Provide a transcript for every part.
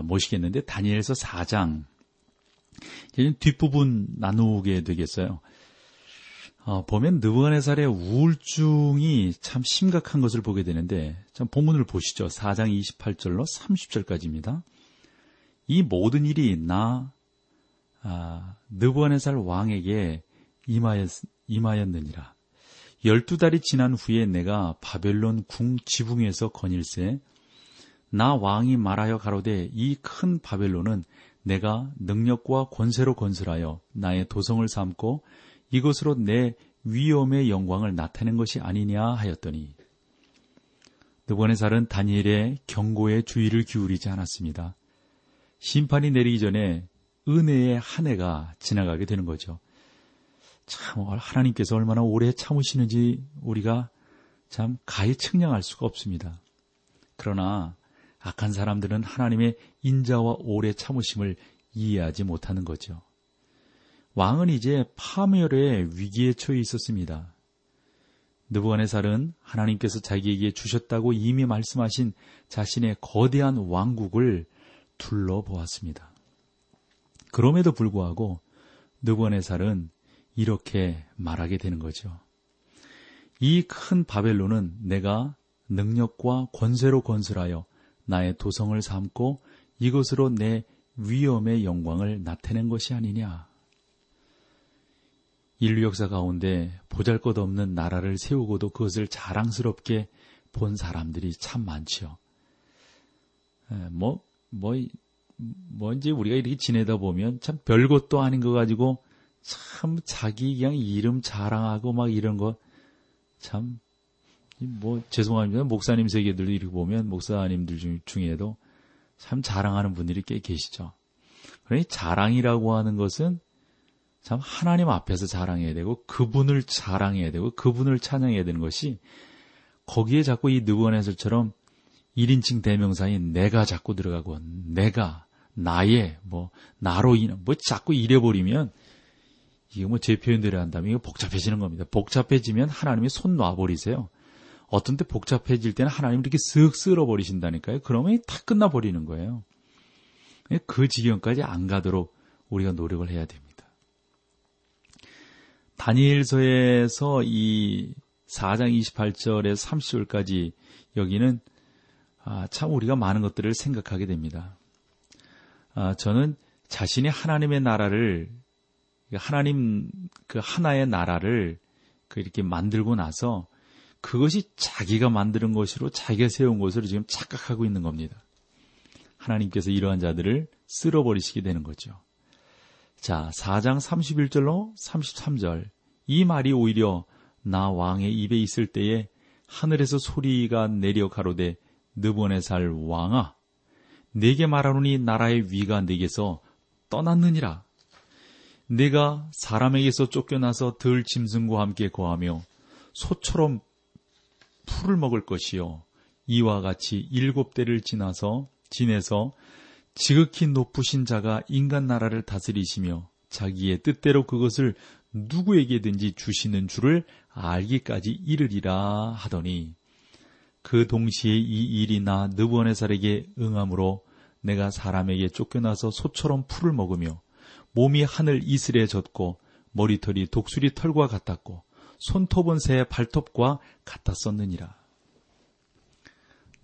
모시겠는데 다니엘서 4장 이제 뒷부분 나누게 되겠어요. 어, 보면 느부갓네살의 우울증이 참 심각한 것을 보게 되는데 참 본문을 보시죠. 4장 28절로 30절까지입니다. 이 모든 일이 나 아, 느부갓네살 왕에게 임하였, 임하였느니라. 열두 달이 지난 후에 내가 바벨론 궁 지붕에서 거닐세 나 왕이 말하여 가로되 이 큰 바벨론은 내가 능력과 권세로 건설하여 나의 도성을 삼고 이것으로 내 위엄의 영광을 나타낸 것이 아니냐 하였더니 느부갓네살은 다니엘의 경고에 주의를 기울이지 않았습니다. 심판이 내리기 전에 은혜의 한 해가 지나가게 되는 거죠. 참 하나님께서 얼마나 오래 참으시는지 우리가 참 가히 측량할 수가 없습니다. 그러나 악한 사람들은 하나님의 인자와 오래 참으심을 이해하지 못하는 거죠. 왕은 이제 파멸의 위기에 처해 있었습니다. 느부갓네살은 하나님께서 자기에게 주셨다고 이미 말씀하신 자신의 거대한 왕국을 둘러보았습니다. 그럼에도 불구하고 느부갓네살은 이렇게 말하게 되는 거죠. 이 큰 바벨론은 내가 능력과 권세로 건설하여 나의 도성을 삼고 이것으로 내 위엄의 영광을 나타낸 것이 아니냐. 인류 역사 가운데 보잘 것 없는 나라를 세우고도 그것을 자랑스럽게 본 사람들이 참 많지요. 뭐, 뭐, 뭐, 이제 우리가 이렇게 지내다 보면 참 별것도 아닌 거 가지고 참 자기 그냥 이름 자랑하고 막 이런 거 참, 뭐, 죄송합니다. 목사님 세계들도 이렇게 보면 목사님들 중, 중에도 참 자랑하는 분들이 꽤 계시죠. 그러니 자랑이라고 하는 것은 참 하나님 앞에서 자랑해야 되고 그분을 자랑해야 되고 그분을 찬양해야 되는 것이 거기에 자꾸 이 느부갓네살처럼 1인칭 대명사인 내가 자꾸 들어가고 내가 나의 뭐 나로 인한 뭐 자꾸 이래버리면 이게 뭐제 표현대로 한다면 이거 복잡해지는 겁니다. 복잡해지면 하나님이 손 놔버리세요. 어떤 때 복잡해질 때는 하나님 이렇게 쓱 쓸어버리신다니까요. 그러면 다 끝나버리는 거예요. 그 지경까지 안 가도록 우리가 노력을 해야 됩니다. 다니엘서에서 이 4장 28절에서 30절까지 여기는 아, 참 우리가 많은 것들을 생각하게 됩니다. 아, 저는 자신이 하나님의 나라를 하나님 그 하나의 나라를 그 이렇게 만들고 나서 그것이 자기가 만드는 것으로 자기가 세운 것으로 지금 착각하고 있는 겁니다. 하나님께서 이러한 자들을 쓸어버리시게 되는 거죠. 자, 4장 31절로 33절. 이 말이 오히려 나 왕의 입에 있을 때에 하늘에서 소리가 내려 가로되 느보네살 왕아 내게 말하노니 나라의 위가 내게서 떠났느니라 내가 사람에게서 쫓겨나서 들 짐승과 함께 거하며 소처럼 풀을 먹을 것이요. 이와 같이 일곱 대를 지나서 지내서 지극히 높으신 자가 인간 나라를 다스리시며 자기의 뜻대로 그것을 누구에게든지 주시는 줄을 알기까지 이르리라 하더니 그 동시에 이 일이 나 느부갓네살에게 응함으로 내가 사람에게 쫓겨나서 소처럼 풀을 먹으며 몸이 하늘 이슬에 젖고 머리털이 독수리 털과 같았고 손톱은 새 발톱과 같았었느니라.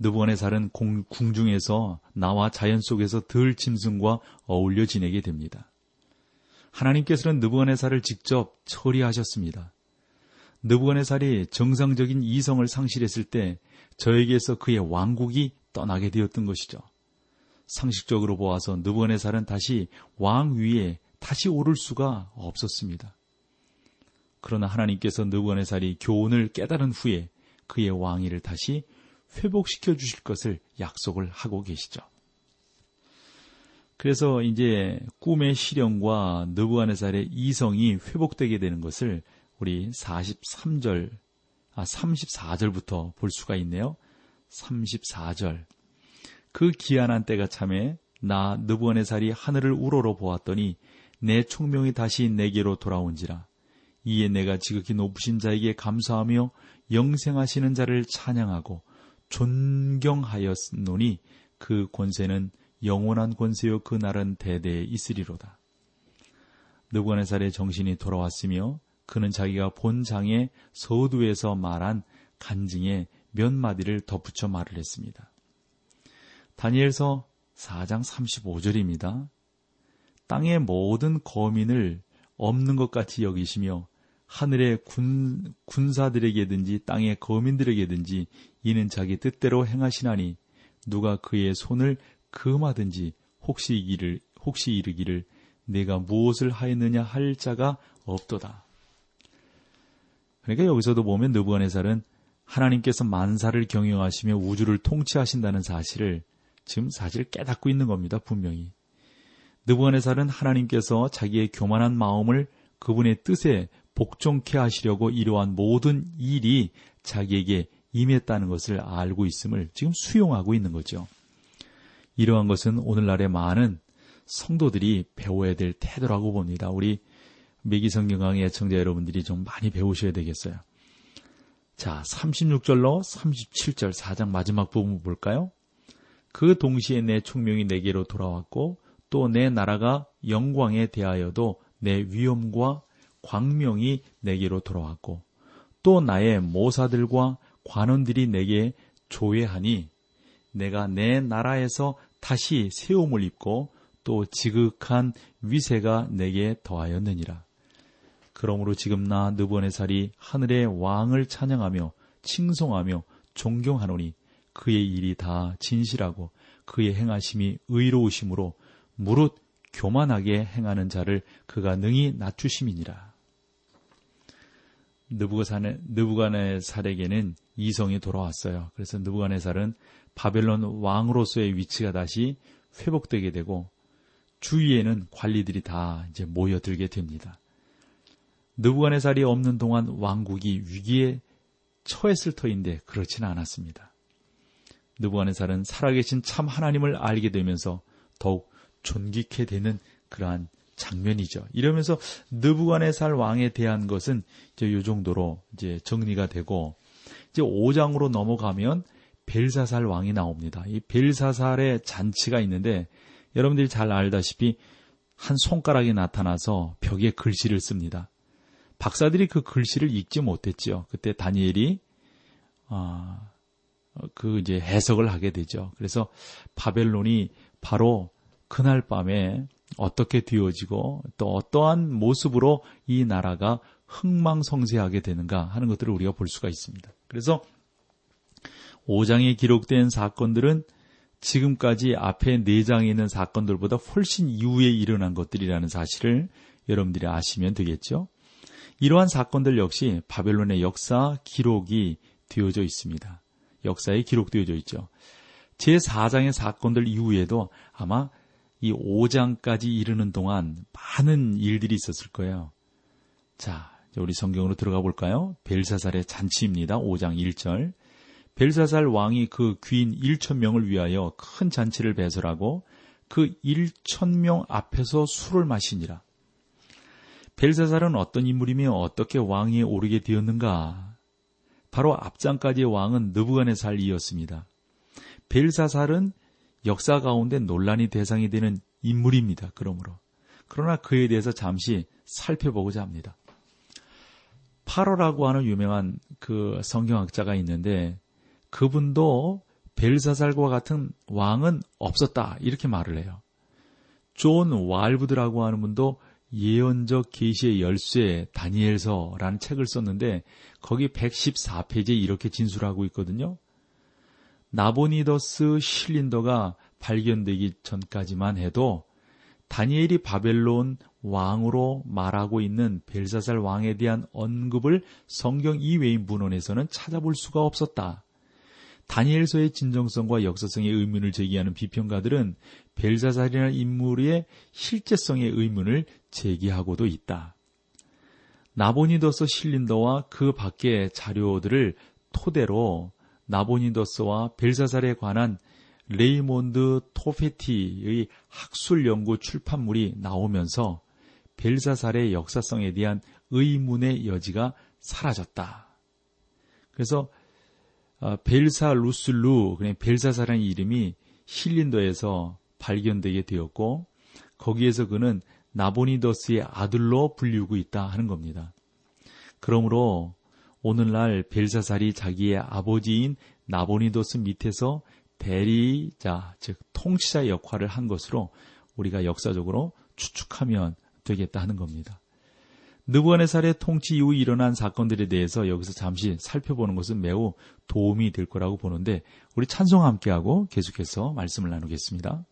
느부갓네살은 궁중에서 나와 자연 속에서 들 짐승과 어울려 지내게 됩니다. 하나님께서는 느부갓네살을 직접 처리하셨습니다. 느부갓네살이 정상적인 이성을 상실했을 때 저에게서 그의 왕국이 떠나게 되었던 것이죠. 상식적으로 보아서 느부갓네살은 다시 왕 위에 다시 오를 수가 없었습니다. 그러나 하나님께서 느부갓네살이 교훈을 깨달은 후에 그의 왕위를 다시 회복시켜 주실 것을 약속을 하고 계시죠. 그래서 이제 꿈의 실현과 느부갓네살의 이성이 회복되게 되는 것을 우리 43절, 아 34절부터 볼 수가 있네요. 34절. 그 기한한 때가 참에 나 느부갓네살이 하늘을 우러러 보았더니 내 총명이 다시 내게로 돌아온지라. 이에 내가 지극히 높으신 자에게 감사하며 영생하시는 자를 찬양하고 존경하였노니 그 권세는 영원한 권세요 그 날은 대대에 있으리로다. 느부갓네살의 정신이 돌아왔으며 그는 자기가 본 장의 서두에서 말한 간증에 몇 마디를 덧붙여 말을 했습니다. 다니엘서 4장 35절입니다. 땅의 모든 거민을 없는 것 같이 여기시며 하늘의 군, 군사들에게든지 땅의 거민들에게든지 이는 자기 뜻대로 행하시나니 누가 그의 손을 금하든지 혹시 이기를 혹시 이르기를 내가 무엇을 하였느냐 할 자가 없도다. 그러니까 여기서도 보면 느부갓네살은 하나님께서 만사를 경영하시며 우주를 통치하신다는 사실을 지금 사실 깨닫고 있는 겁니다. 분명히. 느부갓네살은 하나님께서 자기의 교만한 마음을 그분의 뜻에 복종케 하시려고 이러한 모든 일이 자기에게 임했다는 것을 알고 있음을 지금 수용하고 있는 거죠. 이러한 것은 오늘날의 많은 성도들이 배워야 될 태도라고 봅니다. 우리 매기성경 강의 애청자 여러분들이 좀 많이 배우셔야 되겠어요. 자, 36절로 37절 4장 마지막 부분 볼까요? 그 동시에 내 총명이 내게로 돌아왔고 또 내 나라가 영광에 대하여도 내 위엄과 광명이 내게로 돌아왔고 또 나의 모사들과 관원들이 내게 조회하니 내가 내 나라에서 다시 세움을 입고 또 지극한 위세가 내게 더하였느니라. 그러므로 지금 나 느보네살이 하늘의 왕을 찬양하며 칭송하며 존경하노니 그의 일이 다 진실하고 그의 행하심이 의로우심으로 무릇 교만하게 행하는 자를 그가 능히 낮추심이니라. 느부갓네살에게는 이성이 돌아왔어요. 그래서 느부갓네살은 바벨론 왕으로서의 위치가 다시 회복되게 되고 주위에는 관리들이 다 이제 모여들게 됩니다. 느부갓네살이 없는 동안 왕국이 위기에 처했을 터인데 그렇지는 않았습니다. 느부갓네살은 살아계신 참 하나님을 알게 되면서 더욱 존귀케 되는 그러한 장면이죠. 이러면서 느부갓네살 왕에 대한 것은 이제 요 정도로 이제 정리가 되고 이제 5장으로 넘어가면 벨사살 왕이 나옵니다. 이 벨사살의 잔치가 있는데 여러분들이 잘 알다시피 한 손가락이 나타나서 벽에 글씨를 씁니다. 박사들이 그 글씨를 읽지 못했죠. 그때 다니엘이 아, 그 이제 해석을 하게 되죠. 그래서 바벨론이 바로 그날 밤에 어떻게 뒤어지고 또 어떠한 모습으로 이 나라가 흥망성쇠하게 되는가 하는 것들을 우리가 볼 수가 있습니다. 그래서 5장에 기록된 사건들은 지금까지 앞에 4장에 있는 사건들보다 훨씬 이후에 일어난 것들이라는 사실을 여러분들이 아시면 되겠죠. 이러한 사건들 역시 바벨론의 역사 기록이 되어져 있습니다. 역사에 기록되어져 있죠. 제4장의 사건들 이후에도 아마 이 5장까지 이르는 동안 많은 일들이 있었을 거예요. 자, 우리 성경으로 들어가 볼까요? 벨사살의 잔치입니다. 5장 1절. 벨사살 왕이 그 귀인 1천 명을 위하여 큰 잔치를 배설하고 그 1천 명 앞에서 술을 마시니라. 벨사살은 어떤 인물이며 어떻게 왕위에 오르게 되었는가? 바로 앞장까지의 왕은 느부갓네살이었습니다. 벨사살은 역사 가운데 논란이 대상이 되는 인물입니다. 그러므로. 그러나 그에 대해서 잠시 살펴보고자 합니다. 파로라고 하는 유명한 그 성경학자가 있는데 그분도 벨사살과 같은 왕은 없었다 이렇게 말을 해요. 존 왈브드라고 하는 분도 예언적 계시의 열쇠 다니엘서라는 책을 썼는데 거기 114페이지에 이렇게 진술하고 있거든요. 나보니더스 실린더가 발견되기 전까지만 해도 다니엘이 바벨론 왕으로 말하고 있는 벨사살 왕에 대한 언급을 성경 이외의 문헌에서는 찾아볼 수가 없었다. 다니엘서의 진정성과 역사성의 의문을 제기하는 비평가들은 벨사살이라는 인물의 실제성의 의문을 제기하고도 있다. 나보니더스 실린더와 그 밖의 자료들을 토대로 나보니더스와 벨사살에 관한 레이몬드 토페티의 학술 연구 출판물이 나오면서 벨사살의 역사성에 대한 의문의 여지가 사라졌다. 그래서 어, 벨사 루슬루, 그냥 벨사사라는 이름이 실린더에서 발견되게 되었고 거기에서 그는 나보니더스의 아들로 불리우고 있다 하는 겁니다. 그러므로 오늘날 벨사살이 자기의 아버지인 나보니더스 밑에서 대리자, 즉 통치자 역할을 한 것으로 우리가 역사적으로 추측하면 되겠다 하는 겁니다. 느부갓네살의 통치 이후 일어난 사건들에 대해서 여기서 잠시 살펴보는 것은 매우 도움이 될 거라고 보는데 우리 찬송 함께하고 계속해서 말씀을 나누겠습니다.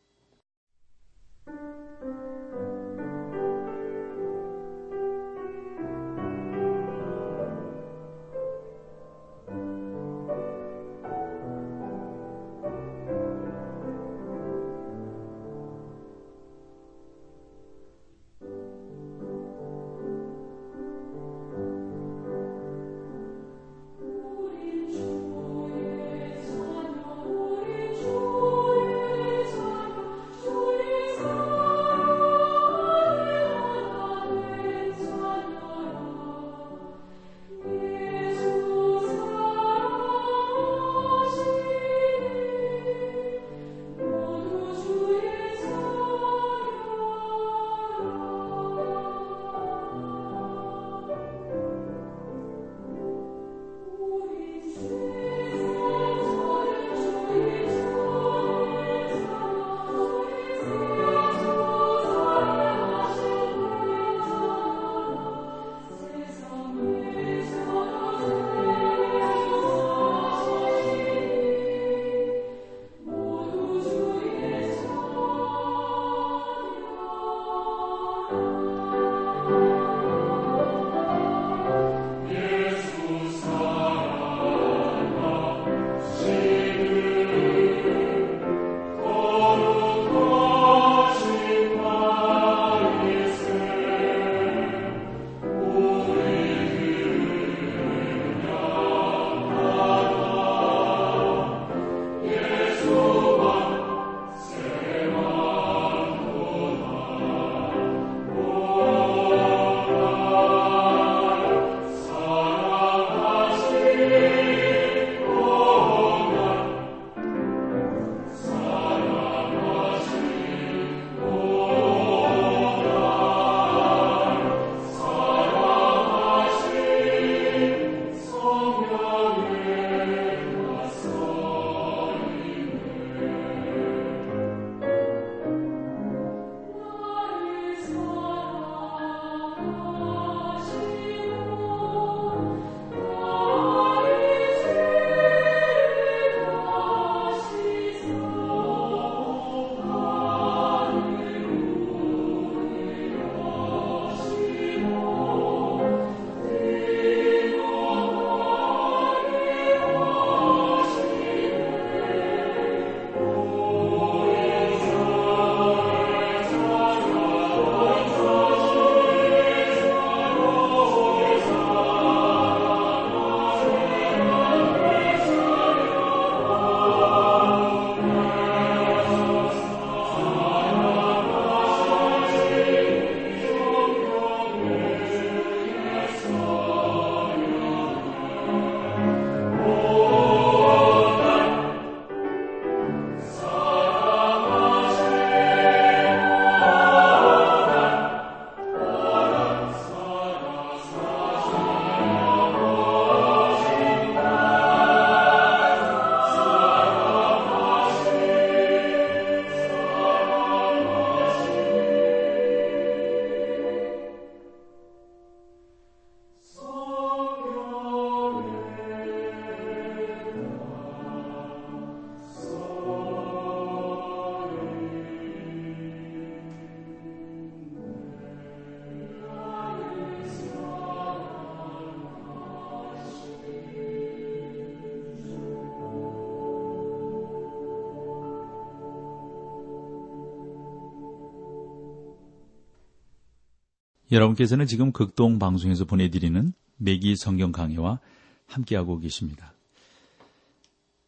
여러분께서는 지금 극동 방송에서 보내드리는 매기 성경 강해와 함께하고 계십니다.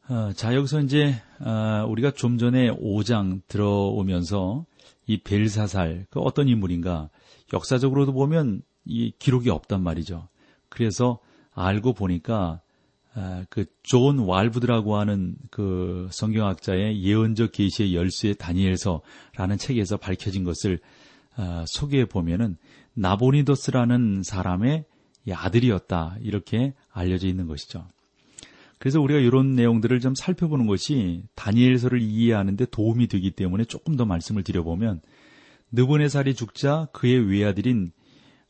어, 자, 여기서 이제, 어, 우리가 좀 전에 5장 들어오면서 이 벨사살, 그 어떤 인물인가, 역사적으로도 보면 이 기록이 없단 말이죠. 그래서 알고 보니까, 어, 그존 왈브드라고 하는 그 성경학자의 예언적 계시의 열쇠 다니엘서라는 책에서 밝혀진 것을 어, 소개해 보면은 나보니도스라는 사람의 아들이었다 이렇게 알려져 있는 것이죠. 그래서 우리가 이런 내용들을 좀 살펴보는 것이 다니엘서를 이해하는데 도움이 되기 때문에 조금 더 말씀을 드려보면 느보네살이 죽자 그의 외아들인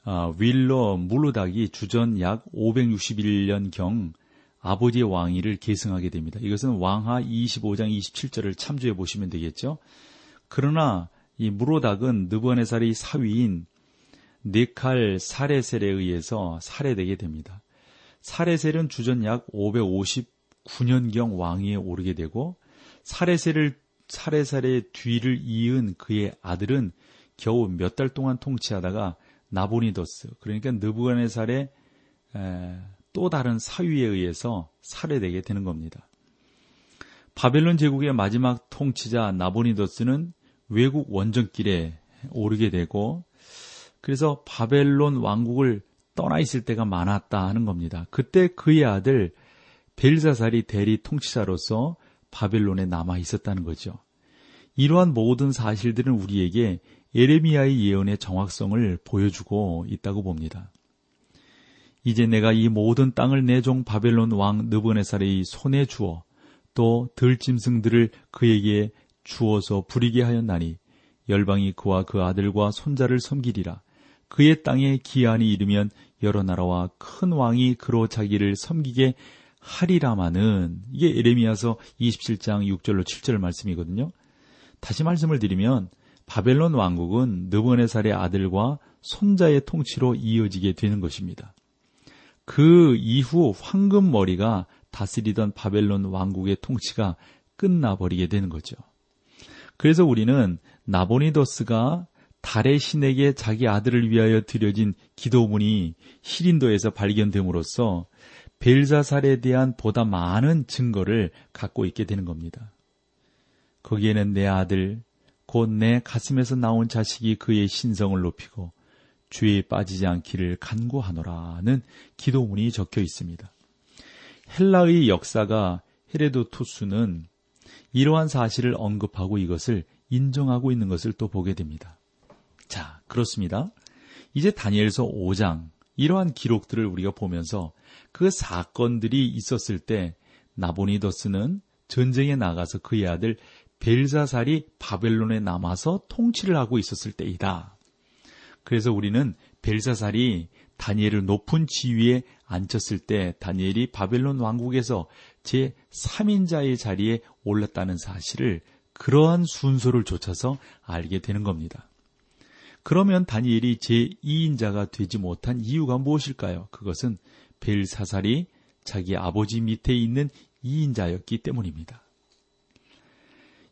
어, 윌러 물루닥이 주전 약 561년경 아버지의 왕위를 계승하게 됩니다. 이것은 왕하 25장 27절을 참조해 보시면 되겠죠. 그러나 이 무로닥은 느부네살의 사위인 네칼 사레셀에 의해서 살해되게 됩니다. 사레셀은 주전 약 559년경 왕위에 오르게 되고 사레셀을 사레셀의 뒤를 이은 그의 아들은 겨우 몇 달 동안 통치하다가 나보니더스 그러니까 느부갓네살의 또 다른 사위에 의해서 살해되게 되는 겁니다. 바벨론 제국의 마지막 통치자 나보니더스는 외국 원정길에 오르게 되고 그래서 바벨론 왕국을 떠나 있을 때가 많았다 하는 겁니다. 그때 그의 아들 벨사살이 대리 통치자로서 바벨론에 남아 있었다는 거죠. 이러한 모든 사실들은 우리에게 에레미야의 예언의 정확성을 보여주고 있다고 봅니다. 이제 내가 이 모든 땅을 내 종 바벨론 왕 느부네살의 손에 주어 또 들짐승들을 그에게 주어서 부리게 하였나니 열방이 그와 그 아들과 손자를 섬기리라. 그의 땅에 기한이 이르면 여러 나라와 큰 왕이 그로 자기를 섬기게 하리라마는 이게 에레미야서 27장 6절로 7절 말씀이거든요. 다시 말씀을 드리면 바벨론 왕국은 느부네살의 아들과 손자의 통치로 이어지게 되는 것입니다. 그 이후 황금 머리가 다스리던 바벨론 왕국의 통치가 끝나버리게 되는 거죠. 그래서 우리는 나보니더스가 달의 신에게 자기 아들을 위하여 드려진 기도문이 시린도에서 발견됨으로써 벨자살에 대한 보다 많은 증거를 갖고 있게 되는 겁니다. 거기에는 내 아들, 곧 내 가슴에서 나온 자식이 그의 신성을 높이고 죄에 빠지지 않기를 간구하노라는 기도문이 적혀 있습니다. 헬라의 역사가 헤레도투스는 이러한 사실을 언급하고 이것을 인정하고 있는 것을 또 보게 됩니다. 자, 그렇습니다. 이제 다니엘서 5장 이러한 기록들을 우리가 보면서 그 사건들이 있었을 때 나보니더스는 전쟁에 나가서 그의 아들 벨사살이 바벨론에 남아서 통치를 하고 있었을 때이다. 그래서 우리는 벨사살이 다니엘을 높은 지위에 앉혔을 때 다니엘이 바벨론 왕국에서 제 3인자의 자리에 올랐다는 사실을 그러한 순서를 좇아서 알게 되는 겁니다. 그러면 다니엘이 제2인자가 되지 못한 이유가 무엇일까요? 그것은 벨사살이 자기 아버지 밑에 있는 2인자였기 때문입니다.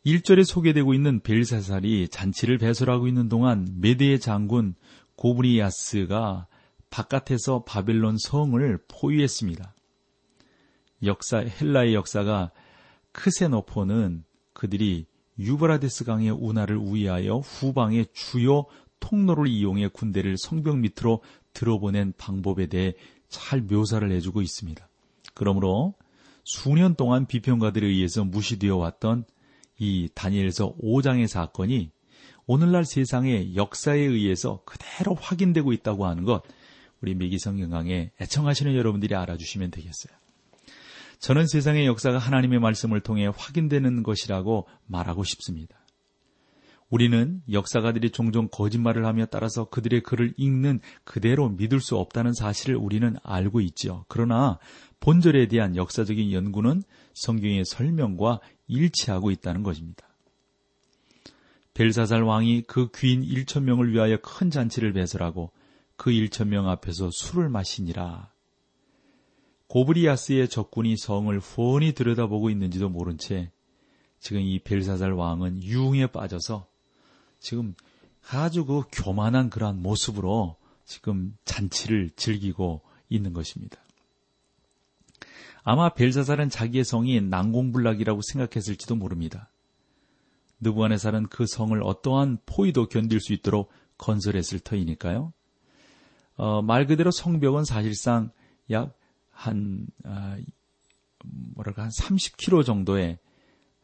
1절에 소개되고 있는 벨사살이 잔치를 배설하고 있는 동안 메대의 장군 고브리야스가 바깥에서 바벨론 성을 포위했습니다. 역사 헬라의 역사가 크세노포는 그들이 유브라데스 강의 운하를 우회하여 후방의 주요 통로를 이용해 군대를 성벽 밑으로 들어보낸 방법에 대해 잘 묘사를 해주고 있습니다. 그러므로 수년 동안 비평가들에 의해서 무시되어 왔던 이 다니엘서 5장의 사건이 오늘날 세상의 역사에 의해서 그대로 확인되고 있다고 하는 것 우리 미기성 강에 애청하시는 여러분들이 알아주시면 되겠어요. 저는 세상의 역사가 하나님의 말씀을 통해 확인되는 것이라고 말하고 싶습니다. 우리는 역사가들이 종종 거짓말을 하며 따라서 그들의 글을 읽는 그대로 믿을 수 없다는 사실을 우리는 알고 있죠. 그러나 본절에 대한 역사적인 연구는 성경의 설명과 일치하고 있다는 것입니다. 벨사살 왕이 그 귀인 1천 명을 위하여 큰 잔치를 배설하고 그 1천 명 앞에서 술을 마시니라. 고브리아스의 적군이 성을 훤히 들여다보고 있는지도 모른 채 지금 이 벨사살 왕은 유흥에 빠져서 지금 아주 그 교만한 그러한 모습으로 지금 잔치를 즐기고 있는 것입니다. 아마 벨사살은 자기의 성이 난공불락이라고 생각했을지도 모릅니다. 느부갓네살은 그 성을 어떠한 포위도 견딜 수 있도록 건설했을 터이니까요. 어, 말 그대로 성벽은 사실상 약한 아, 뭐랄까 한 30km 정도의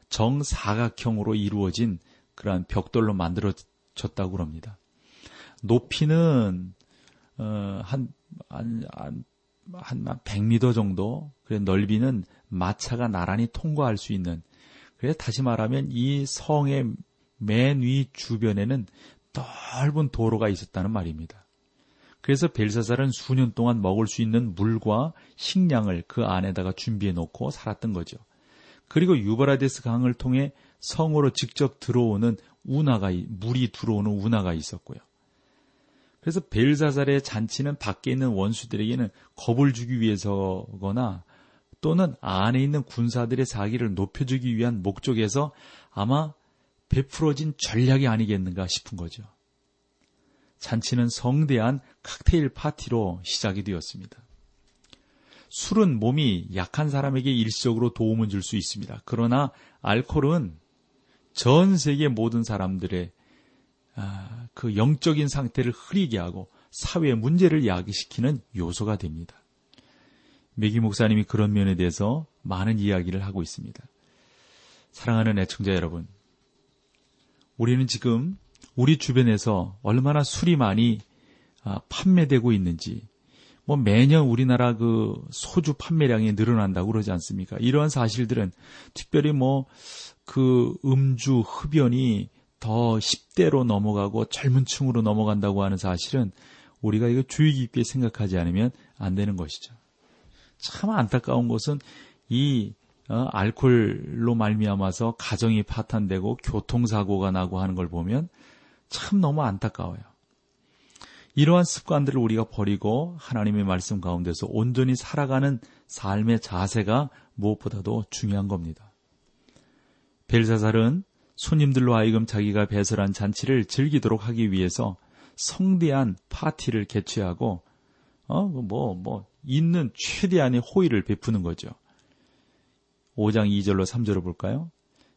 정사각형으로 이루어진 그러한 벽돌로 만들어졌다고 합니다. 높이는 어, 한, 한, 한, 한 100m 정도, 그래 넓이는 마차가 나란히 통과할 수 있는, 그래서 다시 말하면 이 성의 맨 위 주변에는 넓은 도로가 있었다는 말입니다. 그래서 벨사살은 수년 동안 먹을 수 있는 물과 식량을 그 안에다가 준비해 놓고 살았던 거죠. 그리고 유바라데스 강을 통해 성으로 직접 들어오는 운하가 물이 들어오는 운하가 있었고요. 그래서 벨사살의 잔치는 밖에 있는 원수들에게는 겁을 주기 위해서거나 또는 안에 있는 군사들의 사기를 높여주기 위한 목적에서 아마 베풀어진 전략이 아니겠는가 싶은 거죠. 잔치는 성대한 칵테일 파티로 시작이 되었습니다. 술은 몸이 약한 사람에게 일시적으로 도움을 줄 수 있습니다. 그러나 알코올은 전 세계 모든 사람들의 아, 그 영적인 상태를 흐리게 하고 사회 문제를 야기시키는 요소가 됩니다. 메기 목사님이 그런 면에 대해서 많은 이야기를 하고 있습니다. 사랑하는 애청자 여러분, 우리는 지금 우리 주변에서 얼마나 술이 많이 아, 판매되고 있는지, 뭐 매년 우리나라 그 소주 판매량이 늘어난다고 그러지 않습니까? 이러한 사실들은 특별히 뭐 그 음주 흡연이 더 10대로 넘어가고 젊은 층으로 넘어간다고 하는 사실은 우리가 이거 주의 깊게 생각하지 않으면 안 되는 것이죠. 참 안타까운 것은 이 어, 알코올로 말미암아서 가정이 파탄되고 교통사고가 나고 하는 걸 보면 참 너무 안타까워요. 이러한 습관들을 우리가 버리고 하나님의 말씀 가운데서 온전히 살아가는 삶의 자세가 무엇보다도 중요한 겁니다. 벨사살은 손님들로 하여금 자기가 배설한 잔치를 즐기도록 하기 위해서 성대한 파티를 개최하고 어뭐뭐 뭐 있는 최대한의 호의를 베푸는 거죠. 5장 2절로 3절을 볼까요?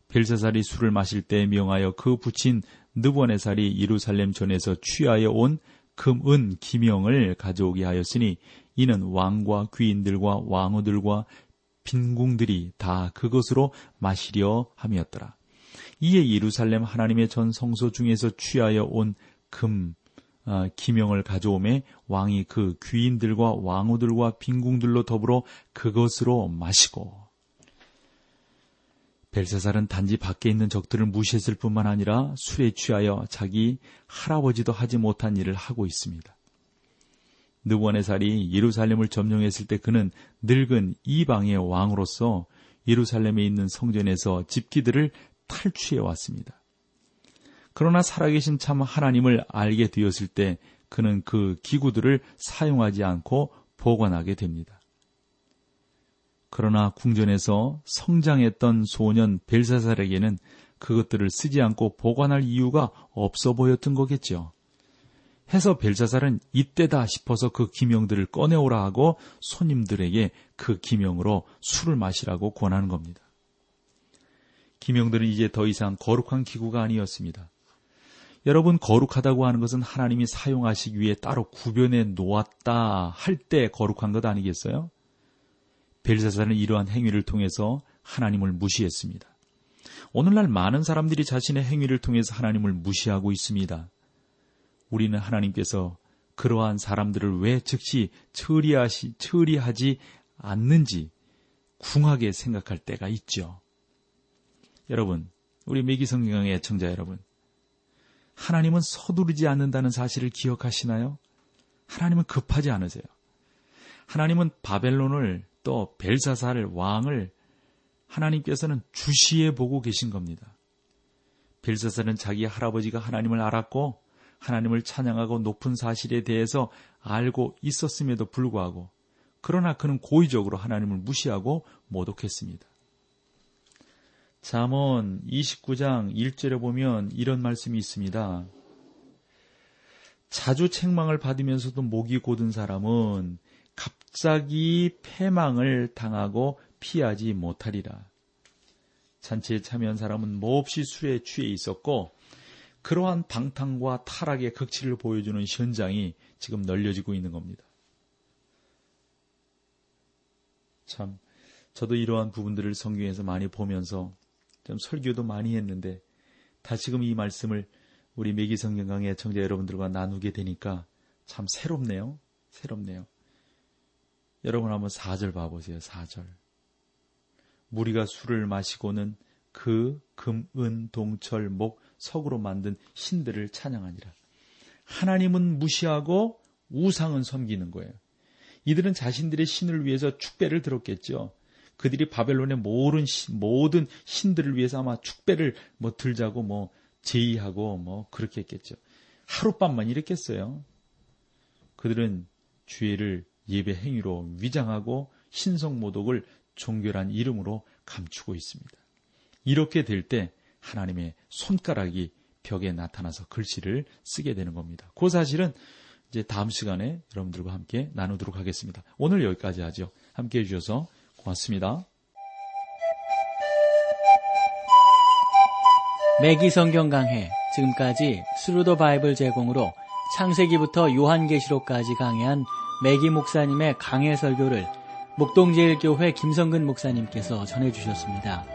벨사살이 술을 마실 때 명하여 그 붙인 느보네살이 예루살렘 전에서 취하여 온 금은 기명을 가져오게 하였으니 이는 왕과 귀인들과 왕후들과 빈궁들이 다 그것으로 마시려 함이었더라. 이에 예루살렘 하나님의 전 성소 중에서 취하여 온 금 어, 기명을 가져오매 왕이 그 귀인들과 왕후들과 빈궁들로 더불어 그것으로 마시고 벨사살은 단지 밖에 있는 적들을 무시했을 뿐만 아니라 술에 취하여 자기 할아버지도 하지 못한 일을 하고 있습니다. 느부갓네살이 예루살렘을 점령했을 때 그는 늙은 이방의 왕으로서 예루살렘에 있는 성전에서 집기들을 탈취해 왔습니다. 그러나 살아계신 참 하나님을 알게 되었을 때 그는 그 기구들을 사용하지 않고 보관하게 됩니다. 그러나 궁전에서 성장했던 소년 벨사살에게는 그것들을 쓰지 않고 보관할 이유가 없어 보였던 거겠죠. 해서 벨사살은 이때다 싶어서 그 기명들을 꺼내오라 하고 손님들에게 그 기명으로 술을 마시라고 권하는 겁니다. 기명들은 이제 더 이상 거룩한 기구가 아니었습니다. 여러분, 거룩하다고 하는 것은 하나님이 사용하시기 위해 따로 구별해 놓았다 할 때 거룩한 것 아니겠어요? 벨사살은 이러한 행위를 통해서 하나님을 무시했습니다. 오늘날 많은 사람들이 자신의 행위를 통해서 하나님을 무시하고 있습니다. 우리는 하나님께서 그러한 사람들을 왜 즉시 처리하시, 처리하지 않는지 궁하게 생각할 때가 있죠. 여러분, 우리 매기성경의 애청자 여러분, 하나님은 서두르지 않는다는 사실을 기억하시나요? 하나님은 급하지 않으세요. 하나님은 바벨론을 또 벨사살 왕을 하나님께서는 주시해 보고 계신 겁니다. 벨사살은 자기 할아버지가 하나님을 알았고 하나님을 찬양하고 높은 사실에 대해서 알고 있었음에도 불구하고 그러나 그는 고의적으로 하나님을 무시하고 모독했습니다. 잠언 29장 1절에 보면 이런 말씀이 있습니다. 자주 책망을 받으면서도 목이 고든 사람은 갑자기 패망을 당하고 피하지 못하리라. 잔치에 참여한 사람은 몹시 술에 취해 있었고 그러한 방탕과 타락의 극치를 보여주는 현장이 지금 널려지고 있는 겁니다. 참, 저도 이러한 부분들을 성경에서 많이 보면서 좀 설교도 많이 했는데 다시금 이 말씀을 우리 매기 성경 강의 청자 여러분들과 나누게 되니까 참 새롭네요. 새롭네요. 여러분 한번 4절 봐보세요. 4절. 무리가 술을 마시고는 그 금, 은, 동, 철, 목, 석으로 만든 신들을 찬양하니라. 하나님은 무시하고 우상은 섬기는 거예요. 이들은 자신들의 신을 위해서 축배를 들었겠죠. 그들이 바벨론의 모든, 모든 신들을 위해서 아마 축배를 뭐 들자고 뭐 제의하고 뭐 그렇게 했겠죠. 하룻밤만 이랬겠어요. 그들은 주의를 예배 행위로 위장하고 신성 모독을 종결한 이름으로 감추고 있습니다. 이렇게 될 때 하나님의 손가락이 벽에 나타나서 글씨를 쓰게 되는 겁니다. 그 사실은 이제 다음 시간에 여러분들과 함께 나누도록 하겠습니다. 오늘 여기까지 하죠. 함께 해주셔서 고맙습니다. 매기 성경 강해 지금까지 Thru the Bible 제공으로 창세기부터 요한계시록까지 강해한 매기 목사님의 강해 설교를 목동제일교회 김성근 목사님께서 전해주셨습니다.